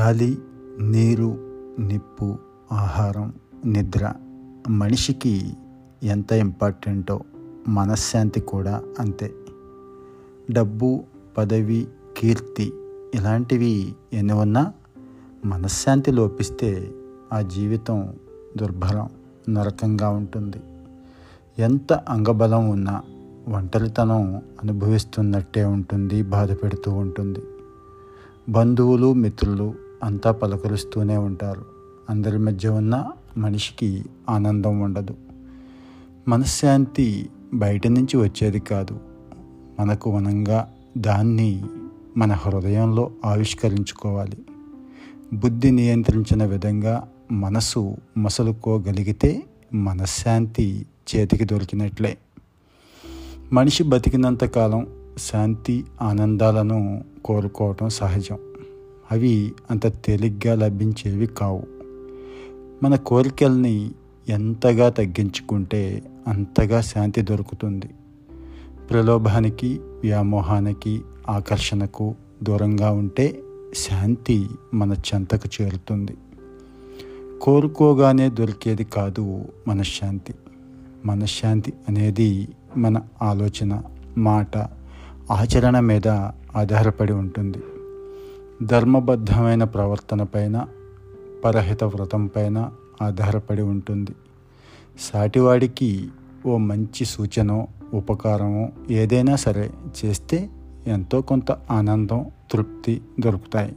గాలి నీరు నిప్పు ఆహారం నిద్ర మనిషికి ఎంత ఇంపార్టెంటో మనశ్శాంతి కూడా అంతే. డబ్బు పదవి కీర్తి ఇలాంటివి ఎన్ని ఉన్నా మనశ్శాంతి లోపిస్తే ఆ జీవితం దుర్భరం నరకంగా ఉంటుంది. ఎంత అంగబలం ఉన్నా ఒంటరితనం అనుభవిస్తున్నట్టే ఉంటుంది బాధ పెడుతూ ఉంటుంది. బంధువులు మిత్రులు అంతా పలకరుస్తూనే ఉంటారు. అందరి మధ్య ఉన్న మనిషికి ఆనందం ఉండదు. మనశ్శాంతి బయట నుంచి వచ్చేది కాదు. మనకు వనంగా దాన్ని మన హృదయంలో ఆవిష్కరించుకోవాలి. బుద్ధి నియంత్రించిన విధంగా మనసు మసలుకోగలిగితే మనశ్శాంతి చేతికి దొరికినట్లే. మనిషి బతికినంతకాలం శాంతి ఆనందాలను కోరుకోవటం సహజం. అవి అంత తేలిగ్గా లభించేవి కావు. మన కోరికల్ని ఎంతగా తగ్గించుకుంటే అంతగా శాంతి దొరుకుతుంది. ప్రలోభానికి వ్యామోహానికి ఆకర్షణకు దూరంగా ఉంటే శాంతి మన చెంతకు చేరుతుంది. కోరుకోగానే దొరికేది కాదు మనశ్శాంతి. మనశ్శాంతి అనేది మన ఆలోచన మాట ఆచరణ మీద ఆధారపడి ఉంటుంది. ధర్మబద్ధమైన ప్రవర్తన పైన పరహిత వ్రతం పైన ఆధారపడి ఉంటుంది. సాటివాడికి ఓ మంచి సూచన ఉపకారమో ఏదైనా సరే చేస్తే ఎంతో కొంత ఆనందం తృప్తి దొరుకుతాయి.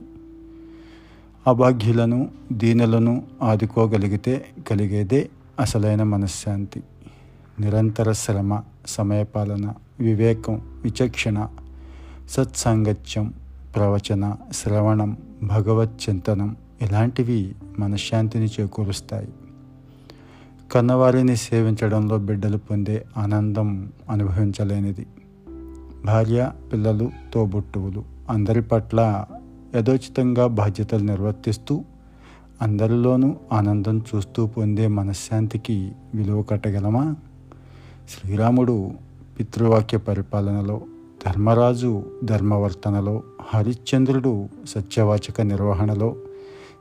అభాగ్యులను దీనులను ఆదుకోగలిగితే కలిగేదే అసలైన మనశ్శాంతి. నిరంతర శ్రమ సమయపాలన వివేకం విచక్షణ సత్సాంగత్యం ప్రవచన శ్రవణం భగవత్ చింతనం ఇలాంటివి మనశ్శాంతిని చేకూరుస్తాయి. కన్నవారిని సేవించడంలో బిడ్డలు పొందే ఆనందం అనుభవించలేనిది. భార్య పిల్లలు తోబుట్టువులు అందరి పట్ల యథోచితంగా బాధ్యతలు నిర్వర్తిస్తూ అందరిలోనూ ఆనందం చూస్తూ పొందే మనశ్శాంతికి విలువ కట్టగలమా? శ్రీరాముడు పితృవాక్య పరిపాలనలో ధర్మరాజు ధర్మవర్తనలో హరిశ్చంద్రుడు సత్యవాచక నిర్వహణలో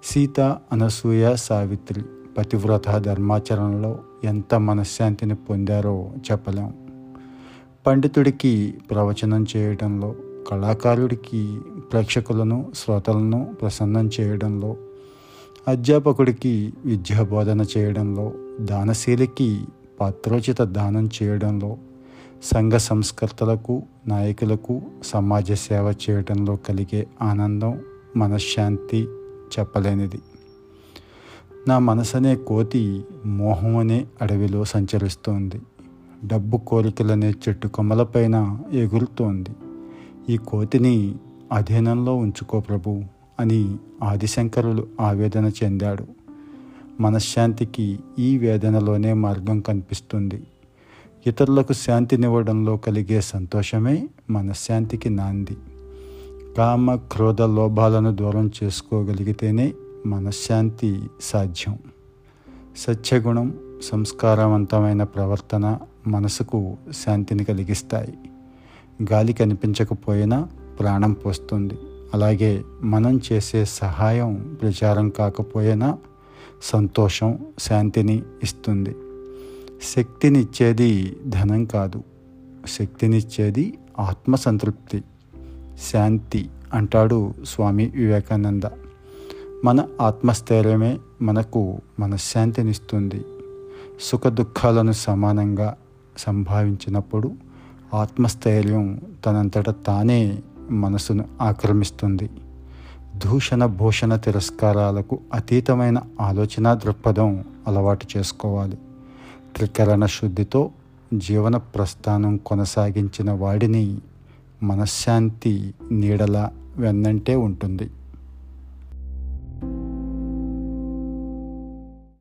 సీత అనసూయ సావిత్రి పతివ్రత ధర్మాచరణలో ఎంత మనశ్శాంతిని పొందారో చెప్పలేం. పండితుడికి ప్రవచనం చేయడంలో కళాకారుడికి ప్రేక్షకులను శ్రోతలను ప్రసన్నం చేయడంలో అధ్యాపకుడికి విద్యాబోధన చేయడంలో దానశీలికి పాత్రోచిత దానం చేయడంలో సంఘ సంస్కర్తలకు నాయకులకు సమాజ సేవ చేయడంలో కలిగే ఆనందం మనశ్శాంతి చెప్పలేనిది. నా మనసనే కోతి మోహం అనే అడవిలో సంచరిస్తోంది. డబ్బు కోరికలనే చెట్టు కొమ్మలపైన ఎగురుతోంది. ఈ కోతిని అధీనంలో ఉంచుకో ప్రభు అని ఆదిశంకరులు ఆవేదన చెందాడు. మనశ్శాంతికి ఈ వేదనలోనే మార్గం కనిపిస్తుంది. ఇతరులకు శాంతినివ్వడంలో కలిగే సంతోషమే మనశ్శాంతికి నాంది. కామ క్రోధ లోభాలను దూరం చేసుకోగలిగితేనే మనశ్శాంతి సాధ్యం. సత్యగుణం సంస్కారవంతమైన ప్రవర్తన మనసుకు శాంతిని కలిగిస్తాయి. గాలి కనిపించకపోయినా ప్రాణం పోస్తుంది. అలాగే మనం చేసే సహాయం ప్రచారం కాకపోయినా సంతోషం శాంతిని ఇస్తుంది. శక్తినిచ్చేది ధనం కాదు. శక్తినిచ్చేది ఆత్మసంతృప్తి శాంతి అంటాడు స్వామి వివేకానంద. మన ఆత్మస్థైర్యమే మనకు మనశ్శాంతినిస్తుంది. సుఖ దుఃఖాలను సమానంగా సంభావించినప్పుడు ఆత్మస్థైర్యం తనంతట తానే మనసును ఆక్రమిస్తుంది. దూషణ భూషణ తిరస్కారాలకు అతీతమైన ఆలోచన దృక్పథం అలవాటు చేసుకోవాలి. త్రికరణ శుద్ధితో జీవన ప్రస్థానం కొనసాగించిన వాడిని మనశ్శాంతి నీడల వెన్నంటే ఉంటుంది.